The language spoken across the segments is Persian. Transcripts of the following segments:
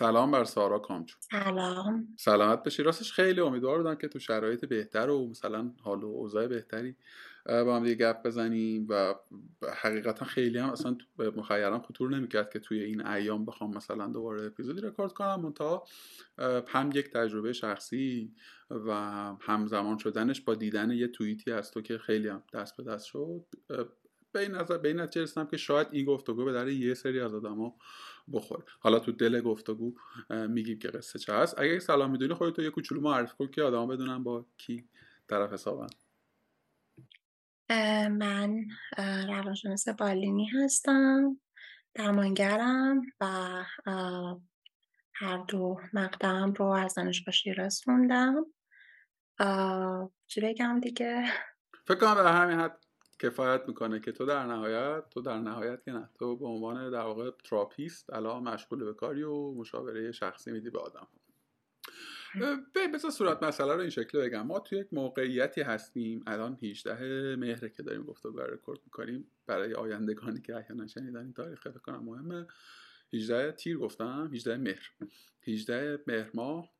سلام بر سارا کامچو. سلام. سلامت بشی راستش خیلی امیدوار بودم که تو شرایط بهتر و مثلا حال و اوضاع بهتری با هم دیگه گپ بزنیم و حقیقتا خیلی هم اصلا به مخیرم خطور نمی‌کرد که توی این ایام بخوام مثلا دوباره اپیزودی رکورد کنم. منتها هم یک تجربه شخصی و همزمان شدنش با دیدن یه توییتی از تو که خیلی هم دست به دست شد. به این نظر به این نتیجه رسیدم که شاید این گفتگو به در یه سری از آدما بخوره حالا تو دل گفتگو میگیم که قصه چه هست. اگه صلاح می‌دونی خودت تو یه کوچولو معرفی کن که آدما بدونن با کی طرف حسابن. من روانشناس بالینی هستم درمانگرم و هر دو مقطعم رو از دانشگاه شیراز خوندم. چی بگم دیگه؟ فکر کنم به همین حد کفایت می‌کنه که تو در نهایت تو در نهایت که نه. تو به عنوان در واقع therapist الان مشغول به کاری و مشاوره شخصی میدی به آدم. بذار صورت مسئله رو این شکل بگم. ما توی یک موقعیتی هستیم الان 18 مهره که داریم گفتگو رکورد می‌کنیم. برای آیندگانی که احیانا شنیدن این تاریخ فکر کنم مهمه. 18 تیر گفتم 18 مهر. 18 مهر ماه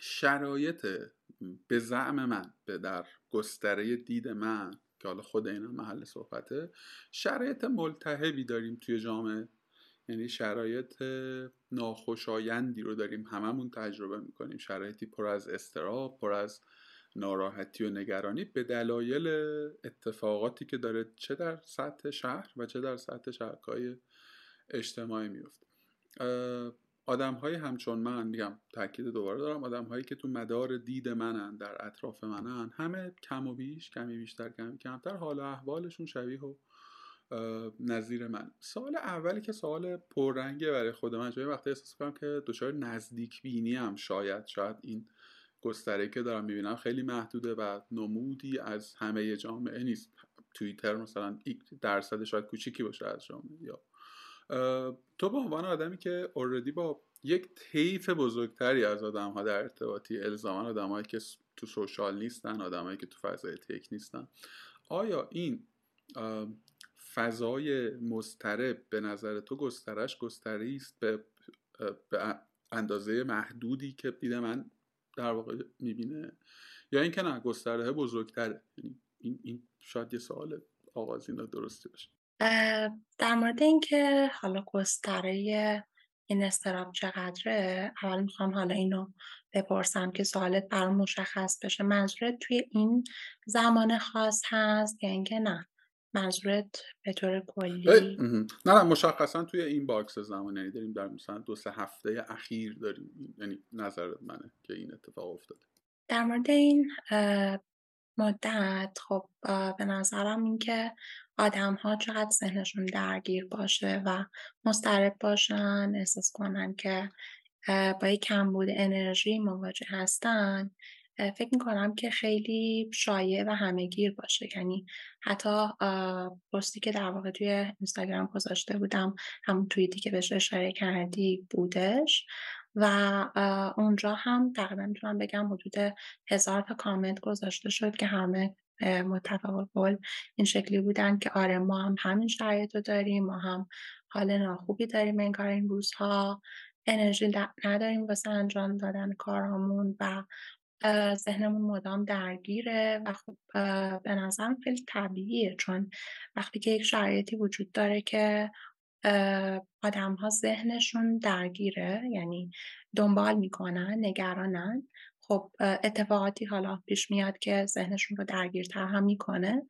شرایط به زعم من به در گستره دید من که حالا خود این محل صحبته شرایط ملتهبی داریم توی جامعه. یعنی شرایط ناخوشایندی رو داریم هممون تجربه می‌کنیم. شرایطی پر از استراب پر از ناراحتی و نگرانی به دلایل اتفاقاتی که داره چه در سطح شهر و چه در سطح شبکه‌های اجتماعی میفته آدم های همچون من میگم تاکید دوباره دارم آدم هایی که تو مدار دید منن در اطراف منن همه کم و بیش کمی بیشتر کمی کمتر حال احوالشون شبیه و نظیر من. سال اولی که سوال پررنگه برای خود من جایی وقتی احساس کنم که دچار نزدیک بینی هم شاید شاید این گستره که دارم می‌بینم خیلی محدوده و نمودی از همه جامعه نیست. توییتر مثلا درصد شاید کوچیکی باشه از جامعه یا تو به عنوان آدمی که اوردی با یک طیف بزرگتری از آدم ها در ارتباطی الزاما آدمایی که تو سوشال نیستن آدمایی که تو فضای تک نیستن آیا این فضای مسترب به نظر تو گسترش گستری است به, به اندازه محدودی که دیده من در واقع می‌بینه؟ یا اینکه نه گستره بزرگتره؟ یعنی این, این شاید یه سوال آغازین درستی باشه. در مورد اینکه حالا گستره این استراب چقدره اول می‌خوام حالا اینو بپرسم که سوالت برام مشخص بشه. منظورت توی این زمان خاص هست یا اینکه نه؟ منظورت به طور کلی؟ نه نه مشخصا توی این باکس زمان یعنی داریم در مثلا دو سه هفته اخیر داریم یعنی نظر منه که این اتفاق افتاده. در مورد این مدت. خب به نظرم اینکه آدم ها چقدر ذهنشون درگیر باشه و مضطرب باشن احساس کنن که با یک کمبود انرژی مواجه هستن فکر می‌کنم که خیلی شایع و همهگیر باشه. یعنی حتی پستی که در واقع توی اینستاگرام گذاشته بودم همون توییتی که بهش اشاره کردی بودش. و اونجا هم تقریبا می‌تونم بگم حدود هزار تا کامنت گذاشته شد که همه متفق قول این شکلی بودن که آره ما هم همین شرایط رو داریم ما هم حال ناخوبی داریم انگار این روزها انرژی نداریم واسه انجام دادن کارامون و ذهنمون مدام درگیره و خب به نظرم خیلی طبیعیه چون وقتی که یک شرایطی وجود داره که آدم ها ذهنشون درگیره یعنی دنبال می‌کنن نگرانن. خب اتفاقاتی حالا پیش میاد که ذهنشون رو درگیرتر هم می‌کنه.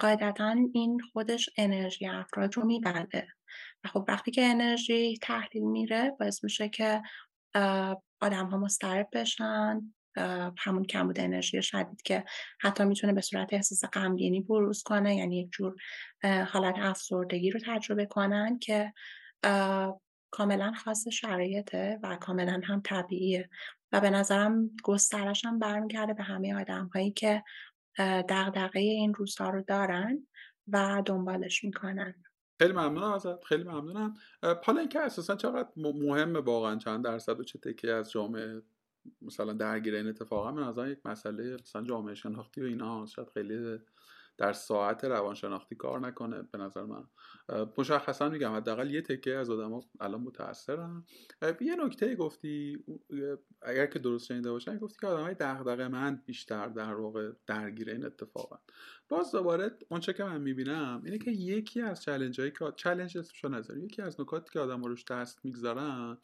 قاعدتا این خودش انرژی افراد رو می‌بره و خب وقتی که انرژی تحلیل میره باعث میشه که آدم ها مسترب بشن. همون کمبود انرژی شدید که حتی می‌تونه به صورت احساس غمگینی بروز کنه یعنی یک جور حالت افسردگی رو تجربه کنن که کاملا خاص شرایطه و کاملا هم طبیعیه. و به نظرم گسترش هم برمیگرده به همه آدم هایی که دغدغه این روزها رو دارن و دنبالش می‌کنن. خیلی ممنونم ازت خیلی ممنونم. حالا اینکه اساسا چقدر مهمه واقعا چند درصد و چه تکی از جامعه مثلا درگیر این اتفاقا من از یک مسئله مثلا جامعه شناختی و اینا شاید خیلی در ساعت روانشناختی کار نکنه به نظر من. مشخصا میگم حداقل یه تکه از آدما الان متاثرن یه نکته گفتی اگر که درست شنیده باشن گفتی که آدمای دغدغه من بیشتر در واقع درگیر این اتفاقن. باز دوباره اونچه که من می‌بینم اینه که یکی از چالش هایی که چالش نظر یکی از نکاتی که آدم روش دست می‌گذارن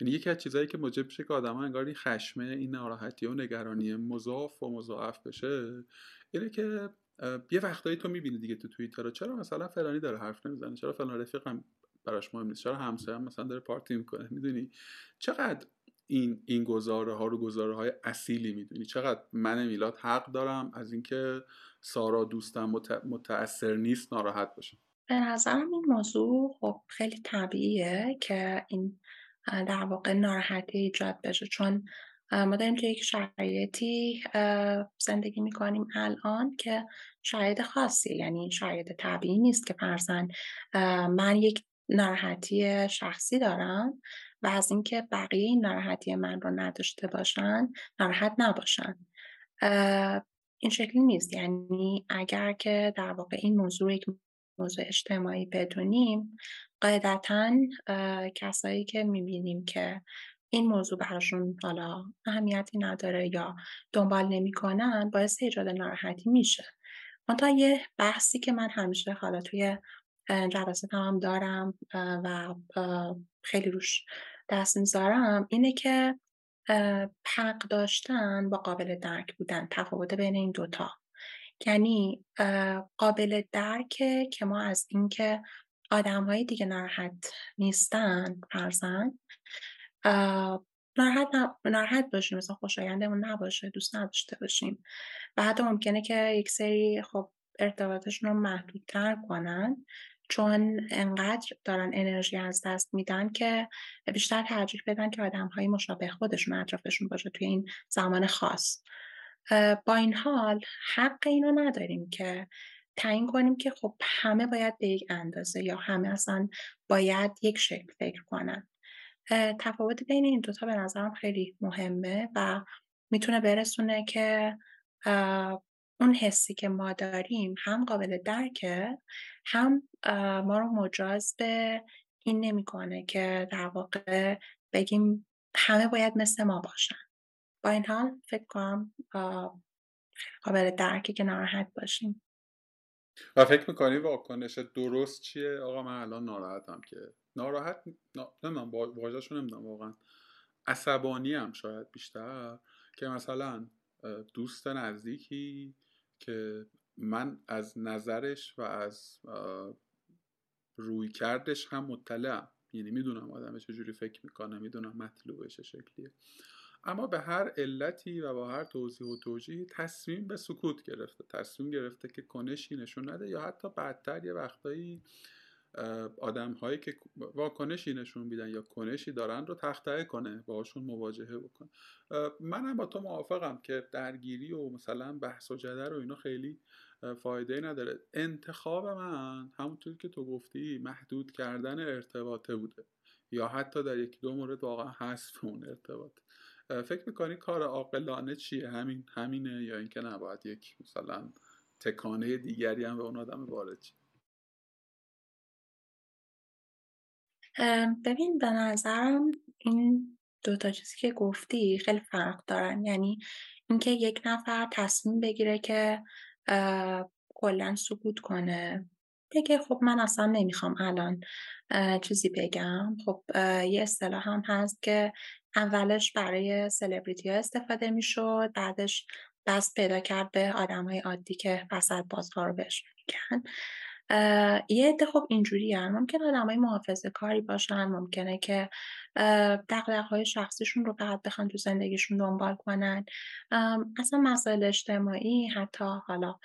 یعنی یکی از چیزهایی که موجب میشه که آدم انگار این خشمه این ناراحتی و نگرانی مضاف و مضاعف بشه اینه که یه وقتایی تو می‌بینی دیگه تو توییتر چرا مثلا فلانی داره حرف نمی‌زنه؟ چرا فلان رفیقم براش مهم نیست؟ چرا همسایه هم مثلا داره پارتی می‌کنه؟ می‌دونی؟ چقدر این این گزاره ها رو گزاره های اصیلی می‌دونی؟ چقدر من میلاد حق دارم از اینکه سارا دوستم متاثر نیست ناراحت باشم به نظرم این موضوع خب خیلی طبیعیه که این در واقع ناراحتی ایجاد بشه. چون ما داریم توی یک شرایطی زندگی می‌کنیم الان که شرایط خاصی یعنی شرایط طبیعی نیست که فرزن من یک ناراحتی شخصی دارم و از اینکه بقیه این ناراحتی من رو نداشته باشن ناراحت نباشن. این شکلی نیست. یعنی اگر که در واقع این موضوع یک موضوع اجتماعی بدونیم قاعدتا کسایی که می‌بینیم که این موضوع براشون حالا اهمیتی نداره یا دنبال نمی‌کنن باعث ایجاد ناراحتی میشه. تا یه بحثی که من همیشه حالا توی جلسات هم دارم و خیلی روش دست می‌ذارم اینه که حق داشتن با قابل درک بودن تفاوت بین این دوتا. یعنی قابل درکه که ما از اینکه های دیگه ناراحت نیستن فرزن ناراحت, ناراحت باشیم مثلا خوشایندمون نباشه دوست نداشته باشیم. و حتی ممکنه که یک سری خب ارتباطشون رو محدودتر کنن چون انقدر دارن انرژی از دست میدن که بیشتر ترجیح بدن که آدم های مشابه خودشون اطرافشون باشه توی این زمان خاص. با این حال حق اینو نداریم که تعیین کنیم که خب همه باید به یک اندازه یا همه اصلا باید یک شکل فکر کنن. تفاوت بین این دوتا به نظرم خیلی مهمه و می‌تونه برسونه که اون حسی که ما داریم هم قابل درکه هم ما رو مجاز به این نمی‌کنه که در واقع بگیم همه باید مثل ما باشن. با این حال فکر کنم قابل درکه که ناراحت باشیم. و فکر می‌کنی واکنش درست چیه؟ آقا من الان ناراحتم که. ناراحت نمی‌دونم واژه‌شو نمی‌دونم واقعا. عصبانی هم شاید بیشتر که مثلا دوست نزدیکی که من از نظرش و از روی کردش هم مطلعم. یعنی می‌دونم آدم چجوری فکر می‌کنه می‌دونم مطلوبش شکلیه. اما به هر علتی و با هر توضیح و توجیهی تصمیم به سکوت گرفته تصمیم گرفته که کنشی نشون نده یا حتی بعدتر یه وقتایی آدم هایی که واکنشی نشون میدن یا کنشی دارن رو تخته کنه باشون مواجهه بکن. منم با تو موافقم که درگیری و مثلا بحث و جدر و اینا خیلی فایده نداره. انتخاب من همونطور که تو گفتی محدود کردن ارتباطه بوده یا حتی در یک دو مورد واقعا حذف اون ارتباط فکر می‌کنی کار عاقلانه چیه؟ همین همینه یا اینکه نباید یک مثلا تکانه دیگری هم به اون آدم وارد ببین به نظرم این دو تا چیزی که گفتی خیلی فرق دارن. یعنی اینکه یک نفر تصمیم بگیره که کلا سکوت کنه. بگه خب من اصلا نمی‌خوام الان چیزی بگم. خب یه اصطلاح هم هست که اولش برای سلبریتی ها استفاده می‌شد بعدش دست پیدا کرد به آدم های عادی که وسط بازها رو بهش میگن. یه عده خب اینجوری هم ممکن آدم های محافظه کاری باشن ممکنه که دقدق های شخصیشون رو فقط بخوان تو زندگیشون دنبال کنن. اصلا مسائل اجتماعی حتی حالا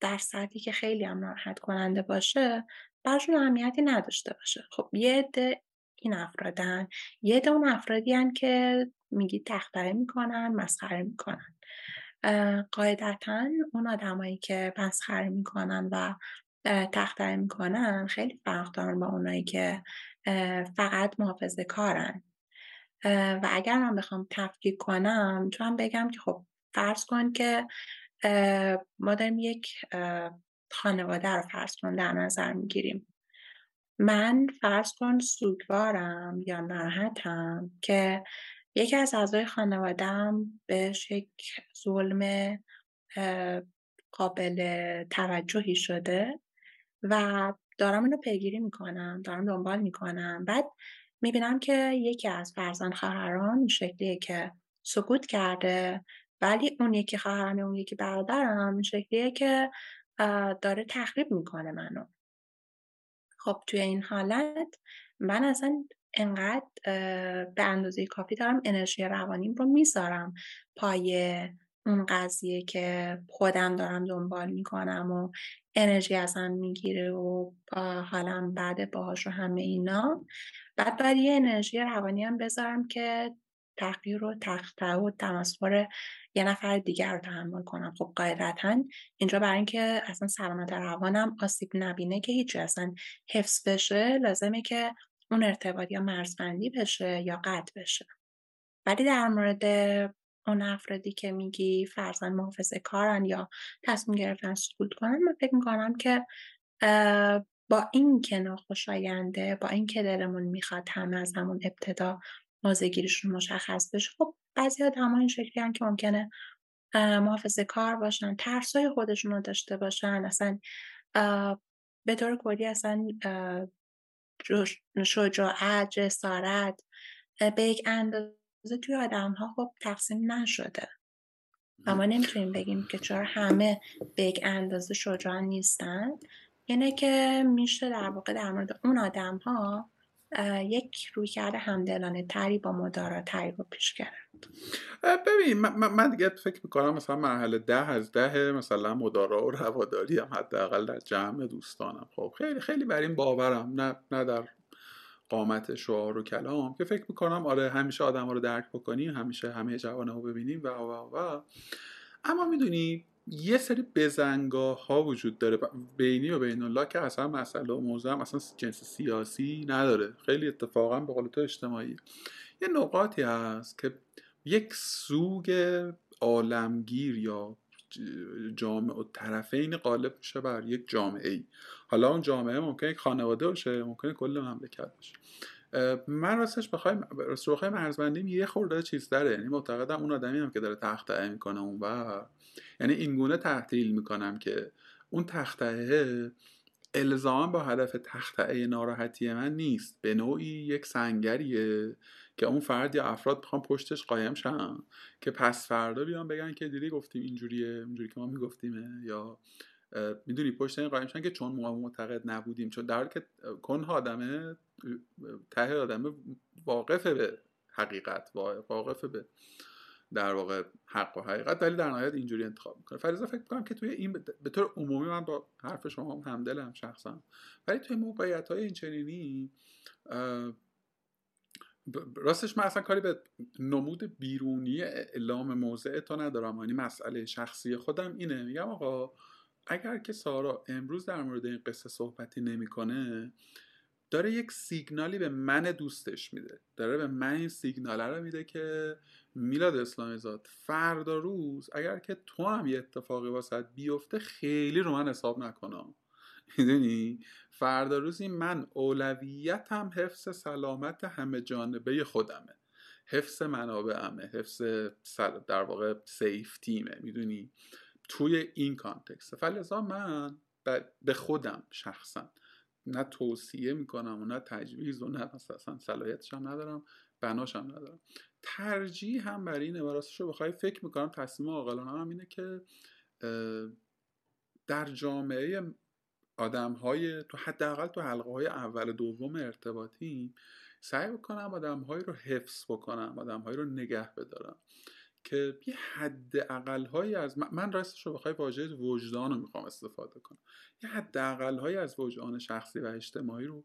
در سطحی که خیلی هم ناراحت کننده باشه برشون اهمیتی نداشته باشه. خب یه عده این افرادن. یه عده اون افرادی هن که میگی تختره می‌کنن مسخره می‌کنن. قاعدتا اون آدمایی که مسخره می‌کنن و تختره می‌کنن خیلی فرق دارن با اونایی که فقط محافظه کارن. و اگر من بخوام تفکیک کنم چون بگم که خب فرض کن که ما داریم یک خانواده رو فرض کن در نظر می‌گیریم. من فرض کن سوگوارم یا ناراحتم که یکی از اعضای خانوادم بهش یک ظلم قابل توجهی شده و دارم اینو پیگیری می‌کنم دارم دنبال می‌کنم. بعد می‌بینم که یکی از فرزند خواهران این شکلیه که سکوت کرده ولی اون یکی خواهرم اون یکی برادرم این شکلیه که داره تخریب می‌کنه منو. خب توی این حالت من اصلا انقدر به اندازه کافی دارم انرژی روانیم رو می‌ذارم پای اون قضیه که خودم دارم دنبال می‌کنم و انرژی ازم می‌گیره و حالم بعد باهاش و همه اینا. بعد باید یه انرژی روانی هم بذارم که تغییر و تخته و تمسخر یه نفر دیگر رو تحمل کنم. خب قاعدتا اینجا برای اینکه اصلا سلامت روانم آسیب نبینه که هیچ اصلا حفظ بشه لازمه که اون ارتباط یا مرزبندی بشه یا قطع بشه. ولی در مورد اون افرادی که میگی فرزن محافظ کارن یا تصمیم گرفتن سکوت کنن من فکر می‌کنم که با این که ناخوشاینده با این که دلمون می‌خواد همه از همون ابتدا موزگیریشون مشخص بشه. خب بعضی آدم این شکلی که ممکنه محافظ کار باشن ترسای خودشون رو داشته باشن. اصلا به طور کلی اصلا شجاعت جسارت به یک اندازه توی آدم ها خب تقسیم نشده. و ما نمی‌تونیم بگیم که چرا همه به یک اندازه شجاع نیستن. اینه که میشه در واقع در مورد اون آدم ها یک رویکرد همدلانه تری با مدارا تری رو پیش کرد. ببین من, دیگه فکر می‌کنم مثلا مرحله ده از ده مثلا مدارا و رواداری هم حداقل در جمع دوستانم. خب خیلی خیلی بر این باورم نه, نه در قامت شعار و کلام که فکر می‌کنم آره همیشه آدم رو درک بکنیم همیشه همه جوانه رو ببینیم و و و. اما می‌دونی یه سری بزنگاه ها وجود داره. بینی و بین الله که اصلا مسئله و موضوع هم اصلا جنس سیاسی نداره. خیلی اتفاقا به قول تو اجتماعی. یه نقاطی هست که یک سوگ عالمگیر یا جامعه و طرفین غالب میشه بر یک جامعه ای حالا اون جامعه ممکنه یک خانواده باشه ممکنه کل مملکت باشه. من راستش بخوایم راستش مرزبندیم یه خورده چیز داره یعنی معتقدم اون آدمی هم که داره تخته می‌کنه اون و یعنی اینگونه تحتیل می‌کنم که اون تخته الزاما با هدف تخته ناراحتی من نیست. به نوعی یک سنگریه که اون فرد یا افراد می‌خوان پشتش قایم شن. که پس فردا بیان بگن که دیدی گفتیم اینجوریه اینجوری که ما میگفتیمه. یا می‌دونی پشت این قایم شن که چون ما معتقد نبودیم. چون در که کنها آدمه ته آدمه واقفه به حقیقت واقفه به در واقع حق و حقیقت ولی در نهایت اینجوری انتخاب می‌کنه. فریضا فکر می‌کنم که توی این به طور عمومی من با حرف شما هم همدلم شخصا ولی توی موقعیت های این راستش من اصلا کاری به نمود بیرونی اعلام موضع تو ندارم. یعنی مسئله شخصی خودم اینه. میگم آقا اگر که سارا امروز در مورد این قصه صحبتی نمی‌کنه داره یک سیگنالی به من دوستش میده. داره به من این سیگناله رو میده که میلاد اسلامی زاد فردا روز اگر که تو هم یه اتفاقی واسط بیفته خیلی رو من حساب نکنم. می‌دونی؟ فردا روزی من اولویتم حفظ سلامت همه جانبه خودمه. حفظ منابعمه حفظ در واقع سیفتیمه می‌دونی؟ توی این کانتکست. فلزا من به خودم شخصا. نه توصیه می‌کنم و نه تجویز و نه اصلا صلاحیتش هم ندارم بناش هم ندارم. ترجیح هم بر اینه و رو بخوای فکر می‌کنم تصمیم آقلانه هم اینه که در جامعه آدم های تو حداقل تو حلقه های اول دوم ارتباطی سعی بکنم آدم هایی رو حفظ بکنم آدم هایی رو نگه بدارم. که یه حد اقل از من راستش رو بخوای واژه وجدان رو می‌خوام استفاده کنم. یه حد اقل از وجدان شخصی و اجتماعی رو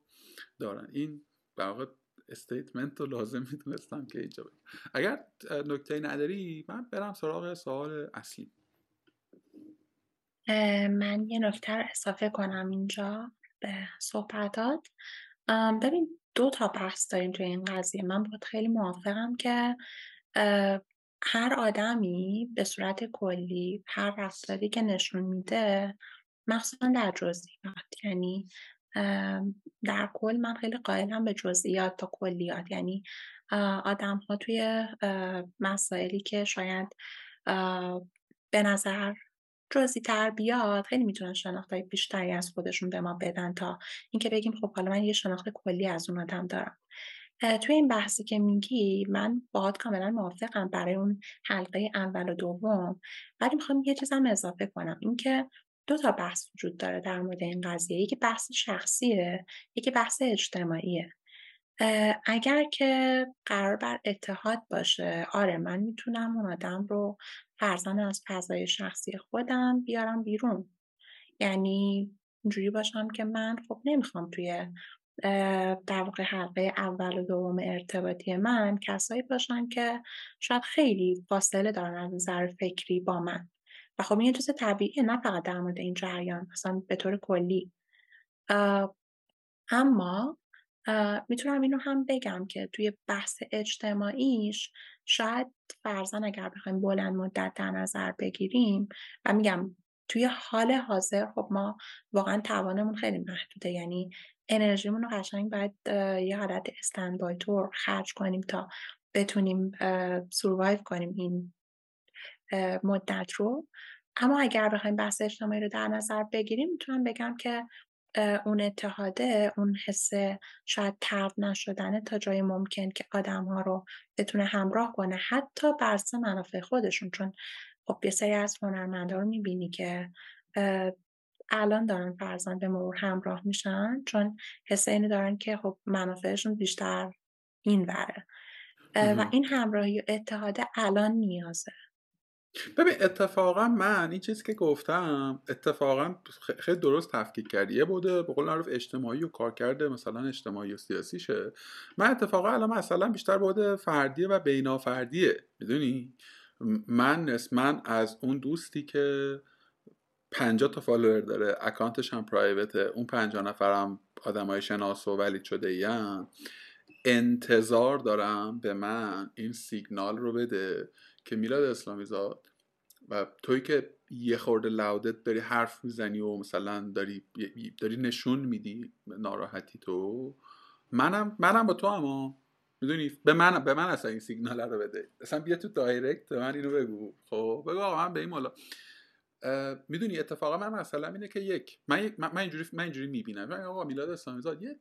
دارن. این در واقع استیتمنت رو لازم می‌تونستم که اینجا بگم. اگر نکته نداری من برم سراغ سوال اصلی. من یه نکته رو اضافه کنم اینجا به صحبتات. ببین دو تا بحث داریم توی این قضیه. من باید خیلی موافقم که هر آدمی به صورت کلی هر رفتاری که نشون میده مخصوصا در جزئیات. یعنی در کل من خیلی قائلم به جزئیات تا کلیات. یعنی آدم ها توی مسائلی که شاید به نظر جزئی تر بیاد خیلی می‌تونن شناخت بیشتری از خودشون به ما بدن تا اینکه بگیم خب حالا من یه شناخت کلی از اون آدم دارم. توی این بحثی که میگی من باهات کاملا موافقم برای اون حلقه اول و دوم ولی می‌خوام یه چیزم اضافه کنم. اینکه دو تا بحث وجود داره در مورد این قضیه. یکی بحث شخصیه یکی بحث اجتماعیه. اگر که قرار بر اتحاد باشه آره من می‌تونم اون آدم رو فرزن از فضای شخصی خودم بیارم بیرون. یعنی اینجوری باشم که من خب نمی‌خوام توی در واقع حلقه اول و دوم ارتباطی من کسایی باشن که شاید خیلی فاصله دارن از نظر فکری با من. و خب این چیز طبیعیه نه فقط در مورد این جریان اصلا به طور کلی. اما می‌تونم اینو هم بگم که توی بحث اجتماعیش شاید فرزن اگر بخوایم بلند مدت در نظر بگیریم و میگم توی حال حاضر خب ما واقعا توانمون خیلی محدوده. یعنی انرژیمون رو قشنگ باید یه حالت استند تور خرج کنیم تا بتونیم سروایو کنیم این مدت رو. اما اگر بخوایم بحث اجتماعی رو در نظر بگیریم می‌تونم بگم که اون اتحاده اون حس شاید ترد نشدنه تا جای ممکن که آدم ها رو بتونه همراه کنه حتی بر منافع خودشون. چون خب یه سری از هنرمندا رو می‌بینی که الان دارن فرزن به مرور همراه میشن چون حس اینو دارن که خب منافعشون بیشتر این وره. و این همراهی و اتحاده الان نیازه. ببین اتفاقا من این چیزی که گفتم اتفاقا خیلی درست تفکیک کردی. یه بوده به قول معروف اجتماعی و کار کرده مثلا اجتماعی و سیاسی شه من اتفاقا الان مثلا بیشتر بوده فردیه و بینافردیه. می‌دونی؟ من من از اون دوستی که 50 تا فالوور داره اکانتش هم پرایوته اون 50 نفرم آدمای شناس و ولید شده این انتظار دارم به من این سیگنال رو بده که میلاد اسلامی زاد و توی که یه خورده لودت داری حرف می‌زنی و مثلا داری داری نشون میدی ناراحتی تو منم منم با تو اما می‌دونی؟ به من به من اصلا این سیگنال رو بده. اصلا بیا تو دایرکت به من اینو بگو. خب؟ بگو آقا من به این مالا می‌دونی اتفاقا من مثلا اینه که یک من من اینجوری من اینجوری می‌بینم. آقا میلاد اسلامی زاد یه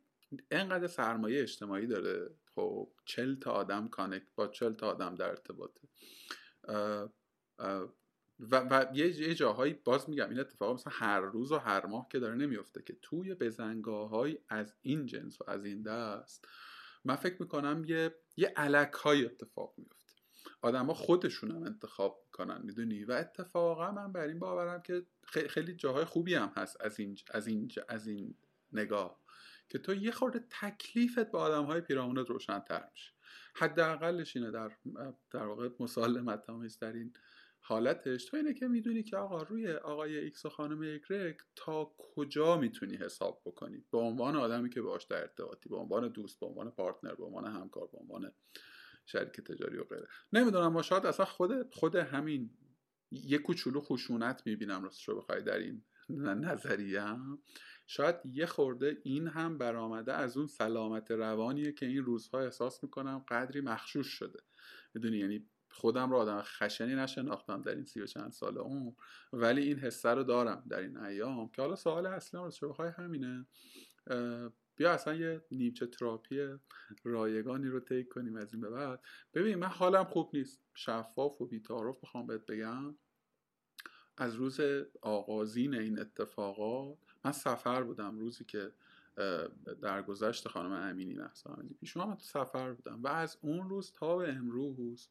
انقدر سرمایه اجتماعی داره. خب چل تا آدم کانکت با چل تا آدم در ارتباطه و, و یه جاهایی باز میگم این اتفاق مثلا هر روز و هر ماه که داره نمیفته که توی بزنگاه های از این جنس و از این دست من فکر می‌کنم یه یه علک های اتفاق میفته آدما هم انتخاب می‌کنن می‌دونی؟ و اتفاقا من بر این باورم که خیلی جاهای خوبی هم هست از این از این از این نگاه که تو یه خورده تکلیفت با آدم های پیرامونت روشنتر میشه. حداقلش اینه در در واقع مسالمت در این حالتش. تو اینه که می‌دونی که آقا روی آقای ایکس و خانم ایگرگ تا کجا می‌تونی حساب بکنی؟ به عنوان آدمی که باش در ارتباطی به عنوان دوست به عنوان partner به عنوان همکار به عنوان شریک تجاری و غیره. نمی‌دونم ما شاید اصلا خود خود همین یه کوچولو خشونت می‌بینم راستش رو بخوای در این نظریه. شاید یه خورده این هم برآمده از اون سلامت روانیه که این روزها احساس می‌کنم قدری مخدوش شده. می‌دونی؟ یعنی خودم رو آدم خشنی نشناختم در این سی و چند سال عمر ولی این حسه رو دارم در این ایام که حالا سوال اصلی هم بخوای همینه. بیا اصلا یه نیمچه تراپی رایگانی رو تیک کنیم از این به بعد. ببین من حالم خوب نیست. شفاف و بیتعارف بخوام بهت بگم. از روز آغازین این اتفاقات من سفر بودم روزی که در گذشت خانم امینی محسا امینی پیش من سفر بودم. و از اون روز تا به امروز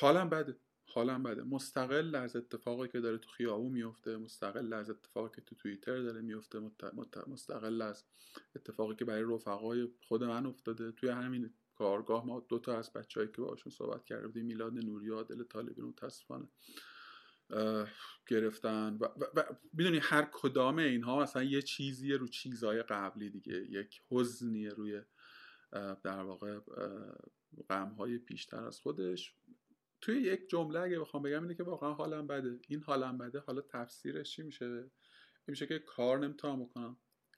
حالم بده. حالم بده. مستقل از اتفاقی که داره تو خیابون میفته مستقل از اتفاقی که تو توییتر داره میفته مستقل از اتفاقی که برای رفقای خود من افتاده. توی همین کارگاه ما دو تا از بچههایی که باشون صحبت کرده بودیم میلاد نوری و عادل طالبی متاسفانه گرفتن. و, و, می‌دونی هر کدام اینها مثلا یه چیزیه رو چیزهای قبلی دیگه. یک حزنیه روی در واقع غمهای پیشتر از خودش. توی یک جمله اگه بخوام بگم اینه که واقعا حالم بده. این حالم بده حالا تفسیرش چی میشه؟ میشه که کار نمی‌تونم بکنم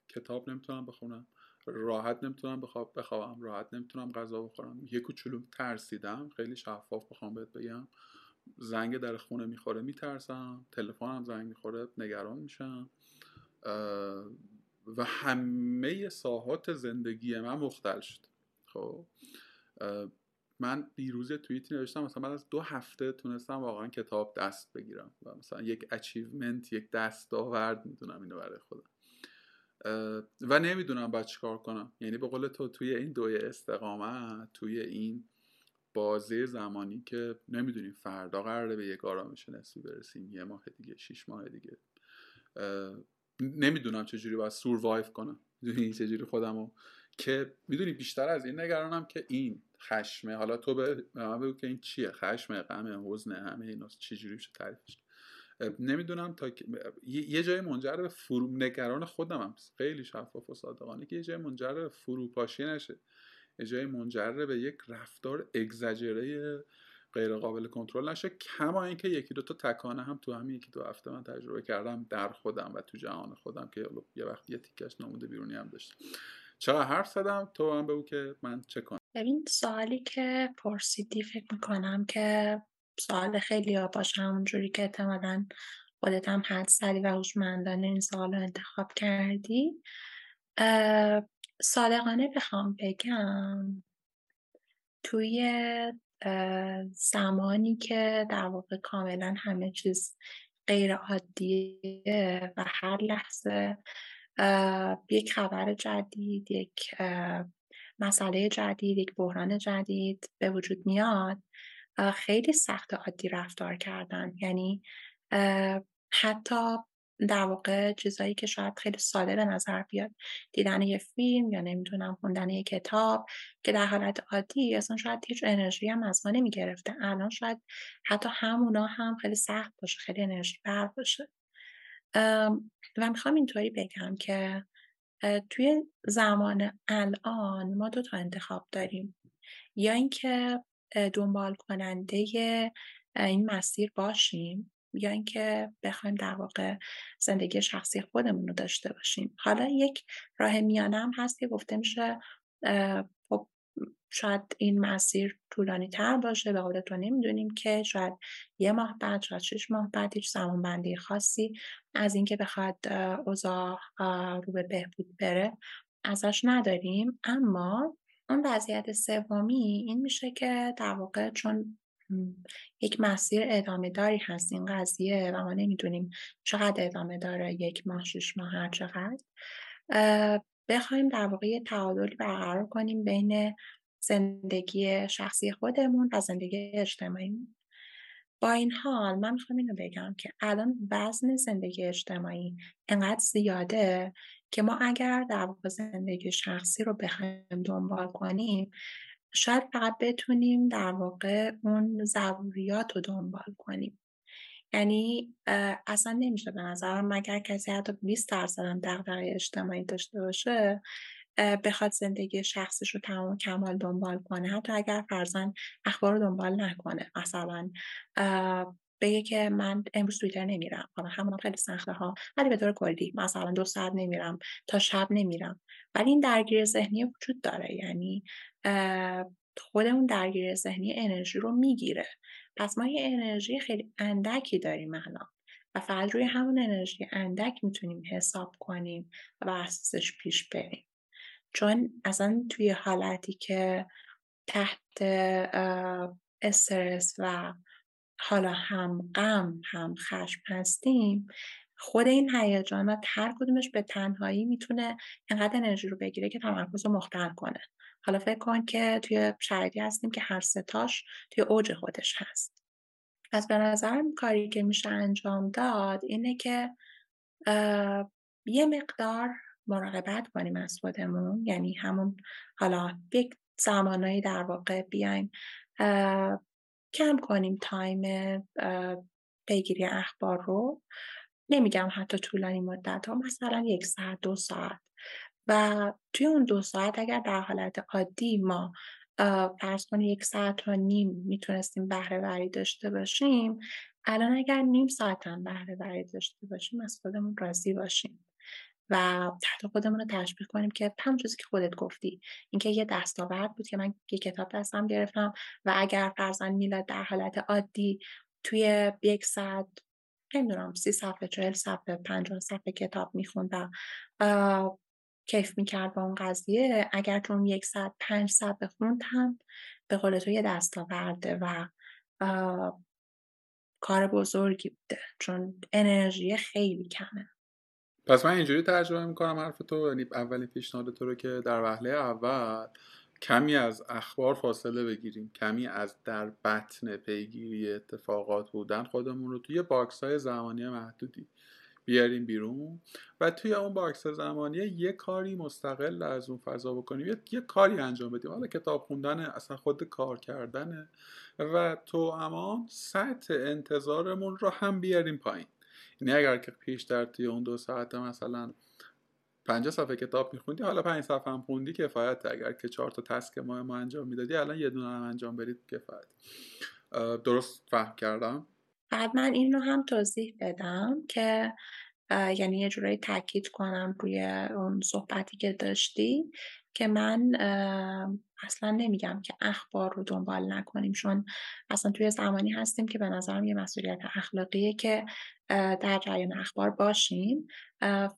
کتاب نمی‌تونم بخونم راحت نمی‌تونم بخوابم راحت نمی‌تونم غذا بخورم. یه کوچولو ترسیدم خیلی شفاف بخوام بهت بگم. زنگ در خونه می‌خوره میترسم. تلفنم زنگ می‌خوره نگران میشم. و همه ساحات زندگی من مختل شد. خب؟ من دیروز توییتی نوشتم مثلا من از دو هفته تونستم واقعا کتاب دست بگیرم و مثلا یک اچیومنت یک دستاورد می‌دونم اینو برای خودم. و نمی‌دونم باید چیکار کنم. یعنی به قول تو توی این دوی استقامت توی این بازه زمانی که نمی‌دونیم فردا قراره به یک آرامش نسبی برسیم یه ماه دیگه شیش ماه دیگه. نمی‌دونم چجوری باید سوروایو کنم. چجوری خودمو که می‌دونی بیشتر از این نگرانم که این خشمه حالا تو به من بگو که این چیه؟ خشمه غم حزن همه اینا چجوری میشه تعریفش؟ نمی‌دونم تا یه جای منجر به فرو نگران خودم هم خیلی شفاف و صادقانه که یه جای منجر به فروپاشی نشه. یه جای منجر به یک رفتار اگزاجره غیر قابل کنترل نشه. کما اینکه یکی دو تا تکانه هم تو همین یکی دو هفته من تجربه کردم در خودم و تو جهان خودم که یه وقت یه تیکش نموده بیرونی هم داشتم. چقدر حرف زدم؟ تو هم بگو که من چه کنم. ببین سوالی که پرسیدی فکر می‌کنم که سوال خیلی ها باشه همونجوری که احتمالا خودت هم حد سری و هوشمندانه این سوال رو انتخاب کردی. صادقانه بخوام بگم توی زمانی که در واقع کاملا همه چیز غیر عادیه و هر لحظه یک خبر جدید یک مسئله جدید یک بحران جدید به وجود میاد خیلی سخت عادی رفتار کردن. یعنی حتی در واقع چیزایی که شاید خیلی ساده به نظر بیاد دیدن یه فیلم یا نمی‌دونم خوندن یه کتاب که در حالت عادی اصلا شاید هیچ انرژی هم از ما نمی‌گرفته. الان شاید حتی همونا هم خیلی سخت باشه خیلی انرژی بر باشه. و می‌خوام اینطوری بگم که توی زمان الان ما دو تا انتخاب داریم. یا اینکه دنبال کننده این مسیر باشیم یا اینکه بخوایم در واقع زندگی شخصی خودمون رو داشته باشیم. حالا یک راه میانه هم هست که گفته میشه شاید این مسیر طولانی تر باشه به قول تو نمی‌دونیم که شاید یه ماه بعد شاید شش ماه بعد هیچ زمان بندی خاصی از اینکه بخواد اوضاع رو به بهبود بره ازش نداریم. اما اون وضعیت سومی این میشه که در واقع چون یک مسیر ادامه داری هست این قضیه و ما نمی‌دونیم چقدر ادامه داره یک ماه شش ماه هر چقدر بخوایم در واقع یه تعادلی برقرار کنیم بین زندگی شخصی خودمون و زندگی اجتماعی. با این حال من می‌خوام اینو بگم که الان وزن زندگی اجتماعی انقدر زیاده که ما اگر در واقع زندگی شخصی رو بخوایم دنبال کنیم شاید فقط بتونیم در واقع اون ضروریات رو دنبال کنیم. یعنی اصلا نمیشه به نظرم مگر کسی حتی 20 درصد هم دغدغه اجتماعی داشته باشه بخواد زندگی شخصش رو تمام کمال دنبال کنه. حتی اگر فرزن اخبار رو دنبال نکنه مثلا بگه که من امروز تویتر نمیرم. حالا همون خیلی سخته ها ولی به طور کلی مثلا دو ساعت نمیرم تا شب نمیرم. ولی این درگیر ذهنی وجود داره. یعنی خود اون درگیر ذهنی انرژی رو می‌گیره. پس ما یه انرژی خیلی اندکی داریم الان و فقط روی همون انرژی اندک می‌تونیم حساب کنیم و بر اساسش پیش بریم. چون اصلا توی حالتی که تحت استرس و حالا هم غم هم خشم هستیم خود این هیجانات هر کدومش به تنهایی می‌تونه اینقدر انرژی رو بگیره که تمرکز رو مختل کنه. حالا فکر کن که توی شرایطی هستیم که هر ستاش توی اوج خودش هست. پس به نظرم کاری که میشه انجام داد اینه که یه مقدار مراقبت کنیم از خودمون. یعنی همون حالا یک زمانایی در واقع بیایم کم کنیم تایم پیگیری اخبار رو. نمیگم حتی طولانی مدت ها مثلا یک ساعت دو ساعت. و توی اون دو ساعت اگر در حالت عادی ما فرض کنی یک ساعت و نیم می‌تونستیم بهره وری داشته باشیم الان اگر نیم ساعت هم بهره وری داشته باشیم از خودمون راضی باشیم و تحت خودمون رو تشبیه کنیم که هم چیزی که خودت گفتی اینکه یه دستاورد بود که من یه کتاب دستم گرفتم و اگر فرزن میلاد در حالت عادی توی یک ساعت نمی‌دونم سی صفحه چهل صفحه پنجاه صفحه کتاب می‌خوند و کیف می‌کرد با اون قضیه اگر تو اون یک ساعت پنج صفحه خوند هم به قول تو یه دستاورده و کار بزرگی بوده. چون انرژی خیلی کمه. پس من اینجوری ترجمه می‌کنم حرف تو. یعنی اولین پیشنهاد تو رو که در وهله اول کمی از اخبار فاصله بگیریم. کمی از در بطن پیگیری اتفاقات بودن خودمون رو. توی box های زمانی محدودی. بیاریم بیرون و توی اون box زمانی یه کاری مستقل از اون فضا بکنیم. یه, یه کاری انجام بدیم. حالا کتاب خوندن اصلا خود کار کردنه. و توأمان سطح انتظارمون رو هم بیاریم پایین. یعنی اگر که پیشتر توی اون دو ساعت مثلا پنجاه صفحه کتاب میخوندی حالا پنج صفحه هم خوندی کفایت. اگر که چهار تا task ما انجام می‌دادی الان یه دونه هم انجام بدید کفایت. درست فهم کردم؟ بعد من این رو هم توضیح بدم که یعنی یه جورایی تاکید کنم روی اون صحبتی که داشتی که من اصلا نمیگم که اخبار رو دنبال نکنیم چون اصلا توی زمانی هستیم که به نظرم یه مسئولیت اخلاقیه که در جریان اخبار باشیم.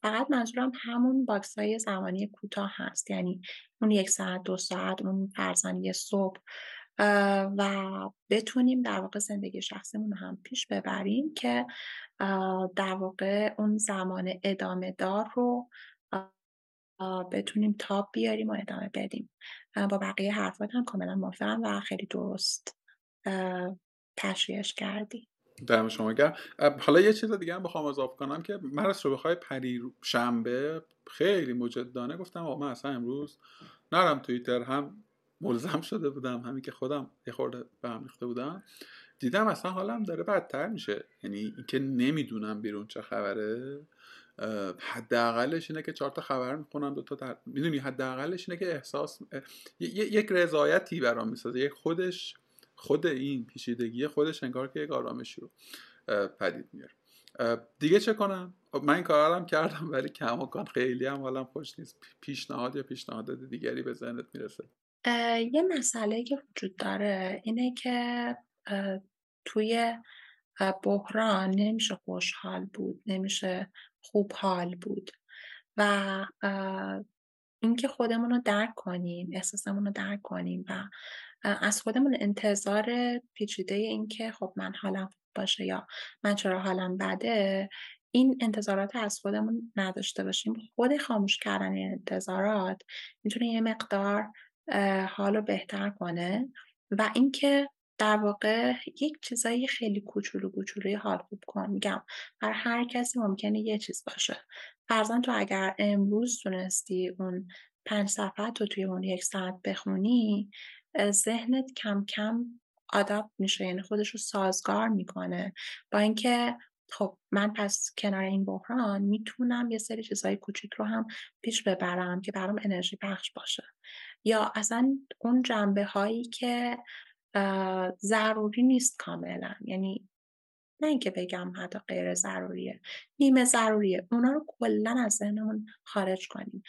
فقط منظورم همون box های زمانی کوتاه هست یعنی اون یک ساعت دو ساعت اون فرضاً صبح. و بتونیم در واقع زندگی شخصیمون رو هم پیش ببریم که در واقع اون زمان ادامه دار رو بتونیم تاب بیاریم و ادامه بدیم. با بقیه حرفات هم کاملا موافقم و خیلی درست تشریحش کردی. دم شما گرم. حالا یه چیز دیگه هم بخوام اضافه کنم که من رو بخوای پری شنبه خیلی مجدانه گفتم آقا من اصلا امروز نرم توییتر هم ملزم شده بودم همین که خودم یه خورده به هم ریخته بودم. دیدم اصلا حالم داره بدتر میشه. یعنی اینکه نمی‌دونم بیرون چه خبره. حداقلش اینه که چهار تا خبر می‌خونم دو تا در... می‌دونی حداقلش اینه که احساس یک رضایتی برام می‌سازه. یک خودش خود این پیچیدگی خودش انگار که یک آرامشی رو پدید میاره. دیگه چه کنم؟ خب من این کار هم کردم ولی کماکان خیلی هم حالم خوش نیست. پیشنهاد یا پیشنهاد دیگری به ذهنت می‌رسه؟ یه مسئله که وجود داره اینه که توی بحران نمیشه خوشحال بود نمیشه خوب حال بود و اینکه خودمون رو درک کنیم احساسمون رو درک کنیم و از خودمون انتظار پیچیده این که خب من حالم باشه یا من چرا حالم بده این انتظارات از خودمون نداشته باشیم. خود خاموش کردن انتظارات می‌تونه یه مقدار حال رو بهتر کنه. و اینکه در واقع یک چیزایی خیلی کوچولو کوچولوی حال خوب کن. میگم بر هر کسی ممکنه یه چیز باشه. فرزن تو اگر امروز تونستی اون پنج صفحه رو توی اون یک ساعت بخونی ذهنت کم کم آداپت میشه. یعنی خودش رو سازگار می‌کنه. با اینکه خب من پس کنار این بحران می‌تونم یه سری چیزهای کوچیک رو هم پیش ببرم که برام انرژی بخش باشه. یا اصلا اون جنبه هایی که ضروری نیست کاملا. یعنی نه اینکه بگم حتی غیر ضروریه نیمه ضروریه. اونا رو کلا از ذهنمون خارج کنیم.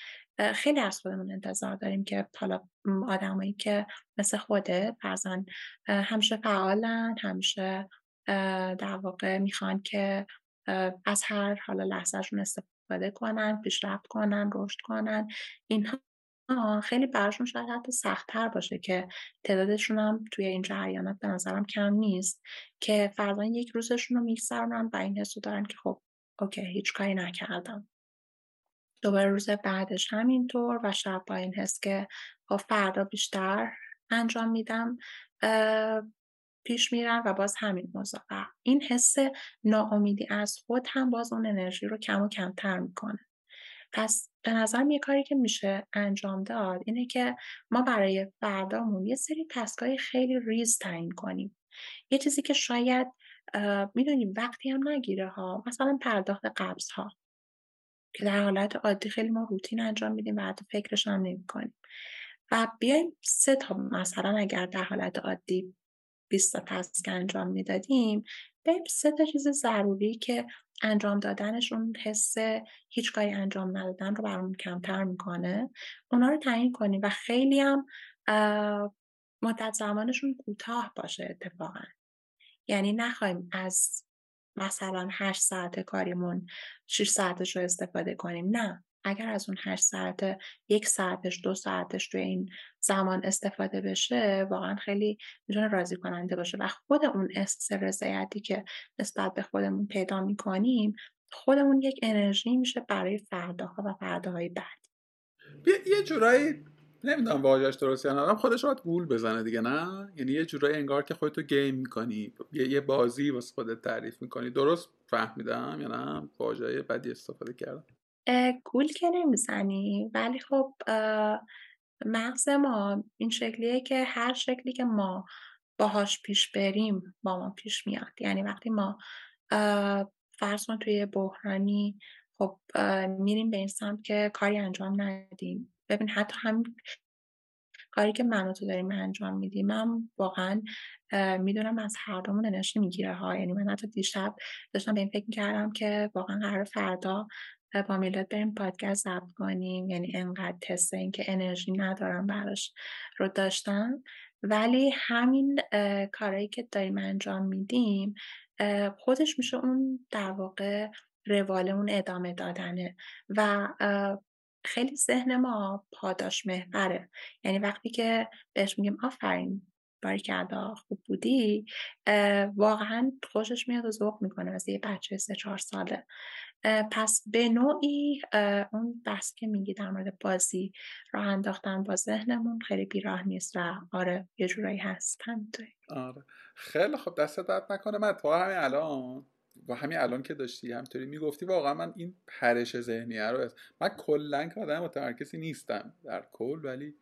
خیلی از خودمون انتظار داریم که حالا آدمایی که مثل خوده فرزن همیشه فعالن همیشه در واقع می‌خوان که از هر حالا لحظهشون استفاده کنن پیشرفت کنن رشد کنن. اینها خیلی براشون شاید حتی سختتر باشه که تعدادشون هم توی این جریانات به نظرم کم نیست که فردا یک روزشون رو میگذرونن و این حسو دارن که خب اوکی هیچ کاری نکردم. دوباره روز بعدش همینطور و شب با این حس که خب فردا بیشتر انجام میدم پیش میرن و باز همین موضوع این حس ناامیدی از خود هم باز اون انرژی رو کم و کمتر می‌کنه. پس به نظرم یه کاری که میشه انجام داد اینه که ما برای فردامون یه سری تسکای خیلی ریز تعیین کنیم. یه چیزی که شاید می‌دونیم وقتی هم نگیره ها مثلا پرداخت قبض ها که در حالت عادی خیلی ما روتین انجام میدیم و حتی فکرش هم نمی کنیم و بیایم سه تا مثلا اگر در حالت عادی 20 تا تسک انجام می‌دادیم بریم سه تا چیز ضروری که انجام دادنشون حس هیچ کاری انجام ندادن رو برامون کمتر می‌کنه. اونا رو تعیین کنیم و خیلی هم مدت زمانشون کوتاه باشه اتفاقا. یعنی نخوایم از مثلا هشت ساعت کاریمون 6 ساعتش رو استفاده کنیم نه. اگر از اون هشت ساعت یک ساعتش دو ساعتش توی این زمان استفاده بشه واقعا خیلی می‌تونه راضی کننده باشه. و خود اون احساس رضایتی که نسبت به خودمون پیدا می‌کنیم خودمون یک انرژی میشه برای فرداها و فرداهای بعد. یه جورایی نمی‌دونم واژش درست یا نه خودش باید گول بزنه دیگه نه؟ یعنی یه جورایی انگار که خودتو گیم می‌کنی یه بازی واسه خودت تعریف می‌کنی. درست فهمیدم یا نه؟ واژه بدی استفاده کردم. گول که نمی‌زنی. ولی خب مغز ما این شکلیه که هر شکلی که ما باهاش پیش بریم با ما پیش میاد. یعنی وقتی ما فرض توی بحرانی خب میریم به این سمت که کاری انجام ندیم. ببین حتی هم کاری که من تو داریم انجام میدیم من واقعا می‌دونم از هر دومون انرژی می‌گیره ها. یعنی من حتی دیشب داشتم به این فکر کردم که واقعا قرار فردا با میلاد بریم پادکست ضبط کنیم. یعنی انقدر تست این که انرژی ندارم براش رو داشتم. ولی همین کارهایی که داریم انجام میدیم خودش میشه اون در واقع روالمون ادامه دادنه. و خیلی ذهن ما پاداش محوره. یعنی وقتی که بهش میگیم آفرین کرده خوب بودی واقعا خوشش میاد و ذوق می‌کنه. از یه بچه سه چهار ساله. پس به نوعی اون بحث که میگی در مورد بازی راه انداختن با ذهنمون خیلی بیراه نیست و آره یه جورایی هست. آره. خیلی خب دست درد نکنه. من تو همین الان و همین الان که داشتی همطوری می‌گفتی واقعا من این پرش ذهنیه رو من کلا که آدم متمرکزی نیستم در کل ولی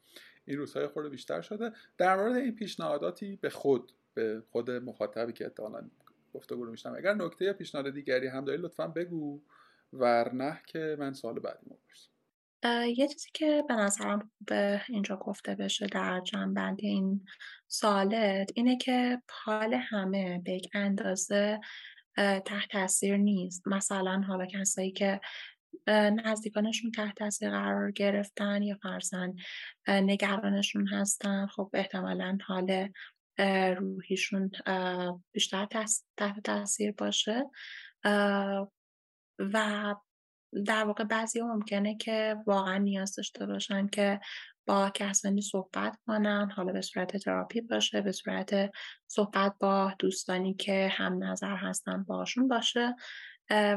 این روزهای خورده بیشتر شده. در مورد این پیشنهاداتی به خود به خود مخاطبی که احتمالا گفتگو رو میشنم. اگر نکته یا پیشنهاد دیگری هم داری لطفا بگو. ورنه که من سال بعدی مپرسم یه چیزی که به نظرم به اینجا گفته بشه در جنبندی این سالت اینه که حال همه به یک اندازه تحت تاثیر نیست. مثلا حالا کسایی که نزدیکانشون تحت تاثیر قرار گرفتن یا فرزن نگرانشون هستن خب احتمالا حال روحیشون بیشتر تحت تاثیر باشه. و در واقع بعضی ممکنه که واقعا نیاز داشته باشن که با کسانی صحبت کنن حالا به صورت تراپی باشه به صورت صحبت با دوستانی که هم نظر هستن باشون باشه.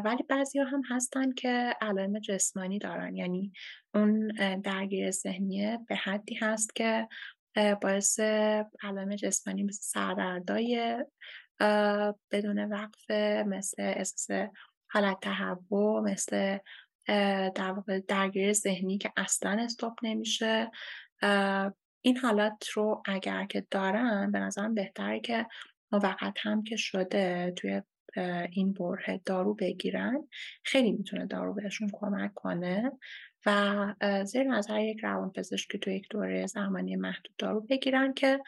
ولی بعضی ها هم هستن که علائم جسمانی دارن. یعنی اون درگیر ذهنیه به حدی هست که باعث علائم جسمانی مثل سردردای بدون وقفه مثل احساس حالت تهوع مثل در واقع درگیری ذهنی که اصلا استاپ نمیشه. این حالات رو اگر که دارن به نظرم بهتره که موقت هم که شده توی این بره دارو بگیرن. خیلی می‌تونه دارو بهشون کمک کنه. و زیر نظر یک روانپزشک تو یک دوره زمانی محدود دارو بگیرن که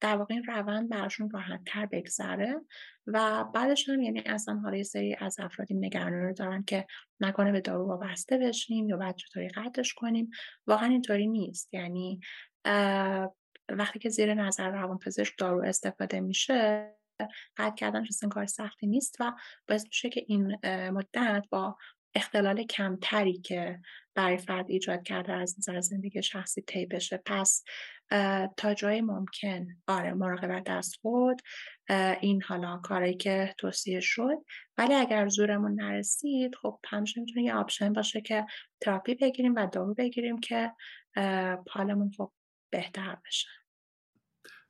در واقع این روند براشون راحت تر بگذره و بعدش هم یعنی اصلا حالا یه سری از افرادی نگرانی رو دارن که نکنه به دارو وابسته بشیم یا بعد چطوری قطعش کنیم واقعا اینطوری نیست. یعنی وقتی که زیر نظر روانپزشک دارو استفاده میشه قطع کردن کار سختی نیست و باعث میشه که این مدت با اختلال کمتری که برای فرد ایجاد کرده از نظر زندگی شخصی طی بشه. پس تا جای ممکن. آره مراقبت از خود. این حالا کاری که توصیه شد. ولی اگر زورمون نرسید خب همیشه می‌تونه یه آپشن باشه که تراپی بگیریم و دارو بگیریم که حالمون خب بهتر بشه.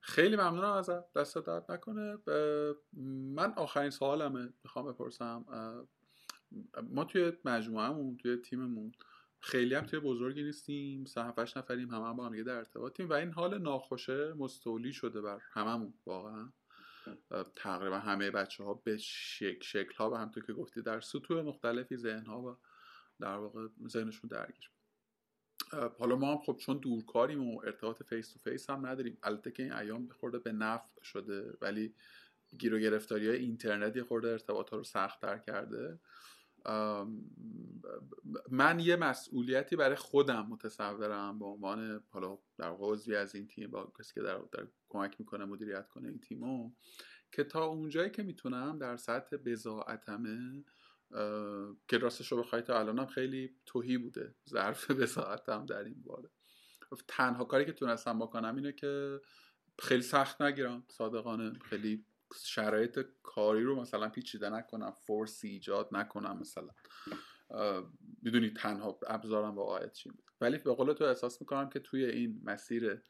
خیلی ممنونم ازت. دست درد نکنه. من آخرین سوالمه می‌خوام بپرسم. ما توی مجموعهمون توی تیممون خیلی هم توی بزرگی نیستیم سه هفتش نفریم همه هم با هم در ارتباطیم و این حال ناخوشه مستولی شده بر هممون واقعا. تقریبا همه بچه ها به شک شکل ها و همطور که گفتی در سطوح مختلفی ذهن ها و در واقع ذهنشون درگیر حالا ما هم خب چون دورکاریم و ارتباط face to face هم نداریم البته که این ایام خورده به نفع شده ولی گیر و گرفتاری های اینترنت یه خورده ارتباط ها رو سختتر کرده. من یه مسئولیتی برای خودم متصورم به عنوان حالا در عضوی از این تیم با کسی که در, در کمک می‌کنه مدیریت کنه این تیمو که تا اونجایی که می‌تونم در سطح بضاعتمه که راستش رو بخوای تا الانم خیلی توهی بوده. ظرف بزاعتم در این باره. تنها کاری که تونستم بکنم اینه که خیلی سخت نگیرم صادقانه خیلی شرایط کاری رو مثلا پیچیده نکنم فورس ایجاد نکنم مثلا. می‌دونی تنها ابزارم واقعیت چی بود. ولی به قول تو احساس می‌کنم که توی این مسیر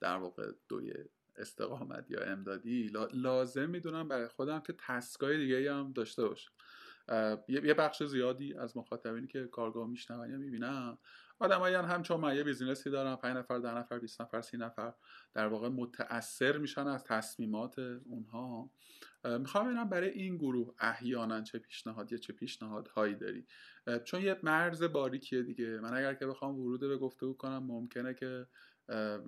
در واقع دوی استقامت یا امدادی لازم می‌دونم برای خودم که تسکای دیگه هم داشته باشم. یه بخش زیادی از مخاطبینی که کارگاه میشنون یا می‌بینم آدمایی هم من یه بیزینسی دارم 5 نفر 10 نفر 20 نفر 30 نفر. در واقع متاثر میشن از تصمیمات اونها. می‌خوام ببینم برای این گروه احیانا چه پیشنهاد یا چه پیشنهادهایی داری؟ چون یه مرز باریکیه دیگه. من اگر که بخوام ورود به گفتگو کنم ممکنه که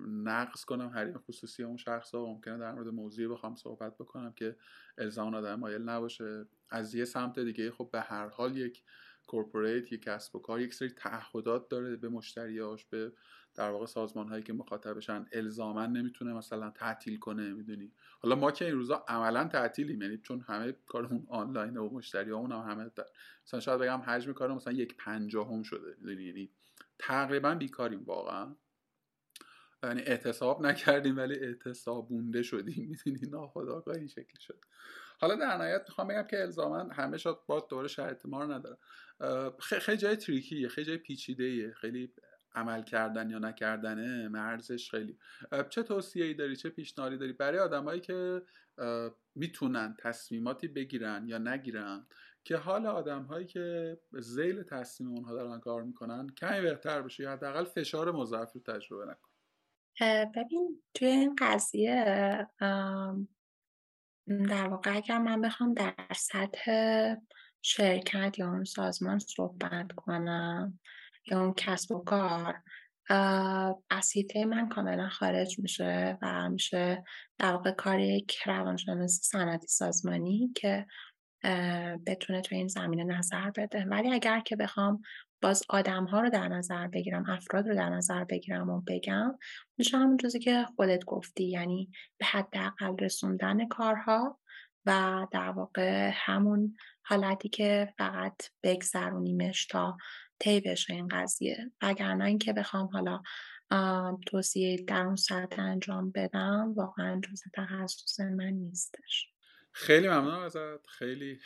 نقص کنم حریم خصوصی اون شخص ها ممکنه در مورد موضوعی بخوام صحبت بکنم که الزام آدم مایل نباشه. از یه سمت دیگه خب به هر حال یک کورپوریت یک کسب و کار یک سری تعهدات داره به مشتریاش به در واقع سازمان هایی که مخاطبشن الزاما نمی‌تونه مثلا تعطیل کنه می‌دونی؟ حالا ما که این روزا عملا تعطیلیم یعنی چون همه کارمون آنلاین و مشتری هم همه در... مثلا شاید بگم حجم کار مثلا یک پنجاهم شده می‌دونی؟ یعنی تقریبا بیکاریم واقعا. یعنی اعتصاب نکردیم ولی اعتصابونده شدیم می‌دونی؟ ناخداگاه این شکلی شد. حالا در نهایت می‌خوام بگم که الزاما همه شاد با دور شرایط ما رو نداره خیلی جای تریکیه خیلی جای پیچیده خیلی عمل کردن یا نکردنه مرزش خیلی. چه توصیه ای داری چه پیشنهادی داری؟ برای آدمایی که می‌تونن تصمیماتی بگیرن یا نگیرن که حال آدم هایی که زیل تصمیم اونها دارن کار می‌کنن کمی بهتر بشه یا حداقل فشار مضاعف رو تجربه نکن. ببین توی این قضیه در واقع اگر من بخوام در سطح شرکت یا اون سازمان صحبت کنم یا اون کسب و کار از من کاملا خارج میشه و میشه در واقع کار یک روانشناس صنعتی سازمانی که بتونه تو این زمینه نظر بده. ولی اگر که بخوام باز آدم ها رو در نظر بگیرم افراد رو در نظر بگیرم و بگم میشه همون چیزی که خودت گفتی یعنی به حداقل رسوندن کارها و در واقع همون حالتی که فقط بگذرونیمش تا طی بشه این قضیه. وگرنه اینکه بخوام حالا توصیه در اون سطح انجام بدم واقعا جز تخصص من نیستش. خیلی ممنونم ازت. خیلی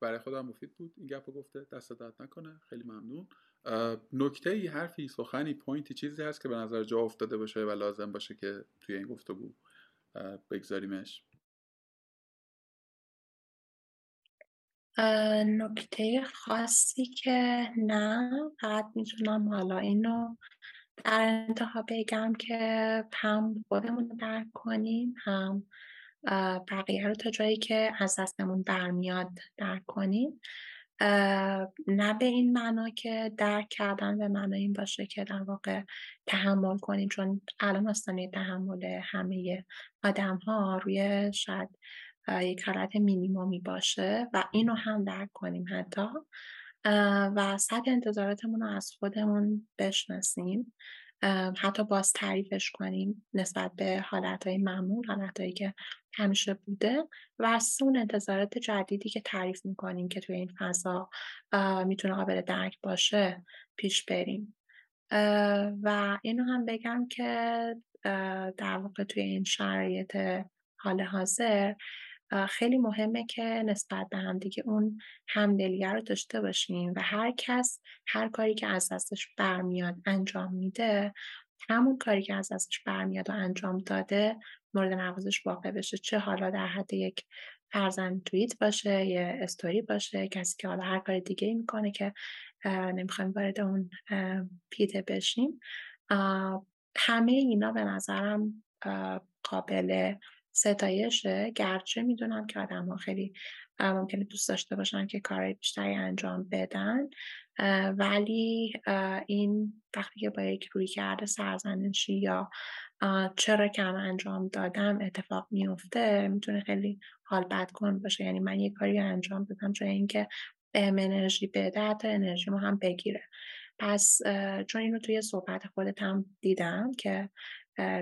برای خودم مفید بود این گپ گفته. دست داد نکنه. خیلی ممنون. نکته ای حرفی سخنی پوینتی چیزی هست که به نظر جا افتاده باشه و لازم باشه که توی این گفتگو بگذاریمش. نکته خاصی که نه فقط می‌تونم حالا اینو در انتها بگم که هم خودمون درک کنیم هم بقیه رو تا جایی که از دستمون برمیاد درک کنیم. نه به این معنا که درک کردن به معنا این باشه که در واقع تحمل کنیم چون الان آستانه تحمل همه آدم ها روی شاید یک حالت مینیمومی باشه و اینو هم درک کنیم حتی. و سطح انتظاراتمون رو از خودمون بشناسیم. حتی باز تعریفش کنیم نسبت به حالتهای معمول حالتهایی که همیشه بوده و اون انتظارات جدیدی که تعریف می‌کنیم که توی این فضا می‌تونه قابل درک باشه پیش بریم. و اینو هم بگم که در واقع توی این شرایط حال حاضر خیلی مهمه که نسبت به هم دیگه اون همدلیه رو داشته باشیم و هر کس هر کاری که از دستش برمیاد انجام میده همون کاری که از دستش برمیاد و انجام داده مورد نوازش واقع بشه. چه حالا در حد یک فرزند توییت باشه یه استوری باشه کسی که حالا هر کار دیگه می‌کنه که نمی‌خوایم وارد اون پیده بشیم. همه اینا به نظرم قابل ستایشه گرچه می‌دونم که آدم ها خیلی ممکنه دوست داشته باشن که کارهای بیشتری انجام بدن ولی این وقتی که با یک روی کرده سرزنشی یا چرا کم انجام دادم اتفاق میفته می‌تونه خیلی حال بد کن باشه. یعنی من یه کاری انجام دادم جای اینکه بهم انرژی بده حتی انرژی ما هم بگیره. پس چون اینو توی صحبت خودت هم دیدم که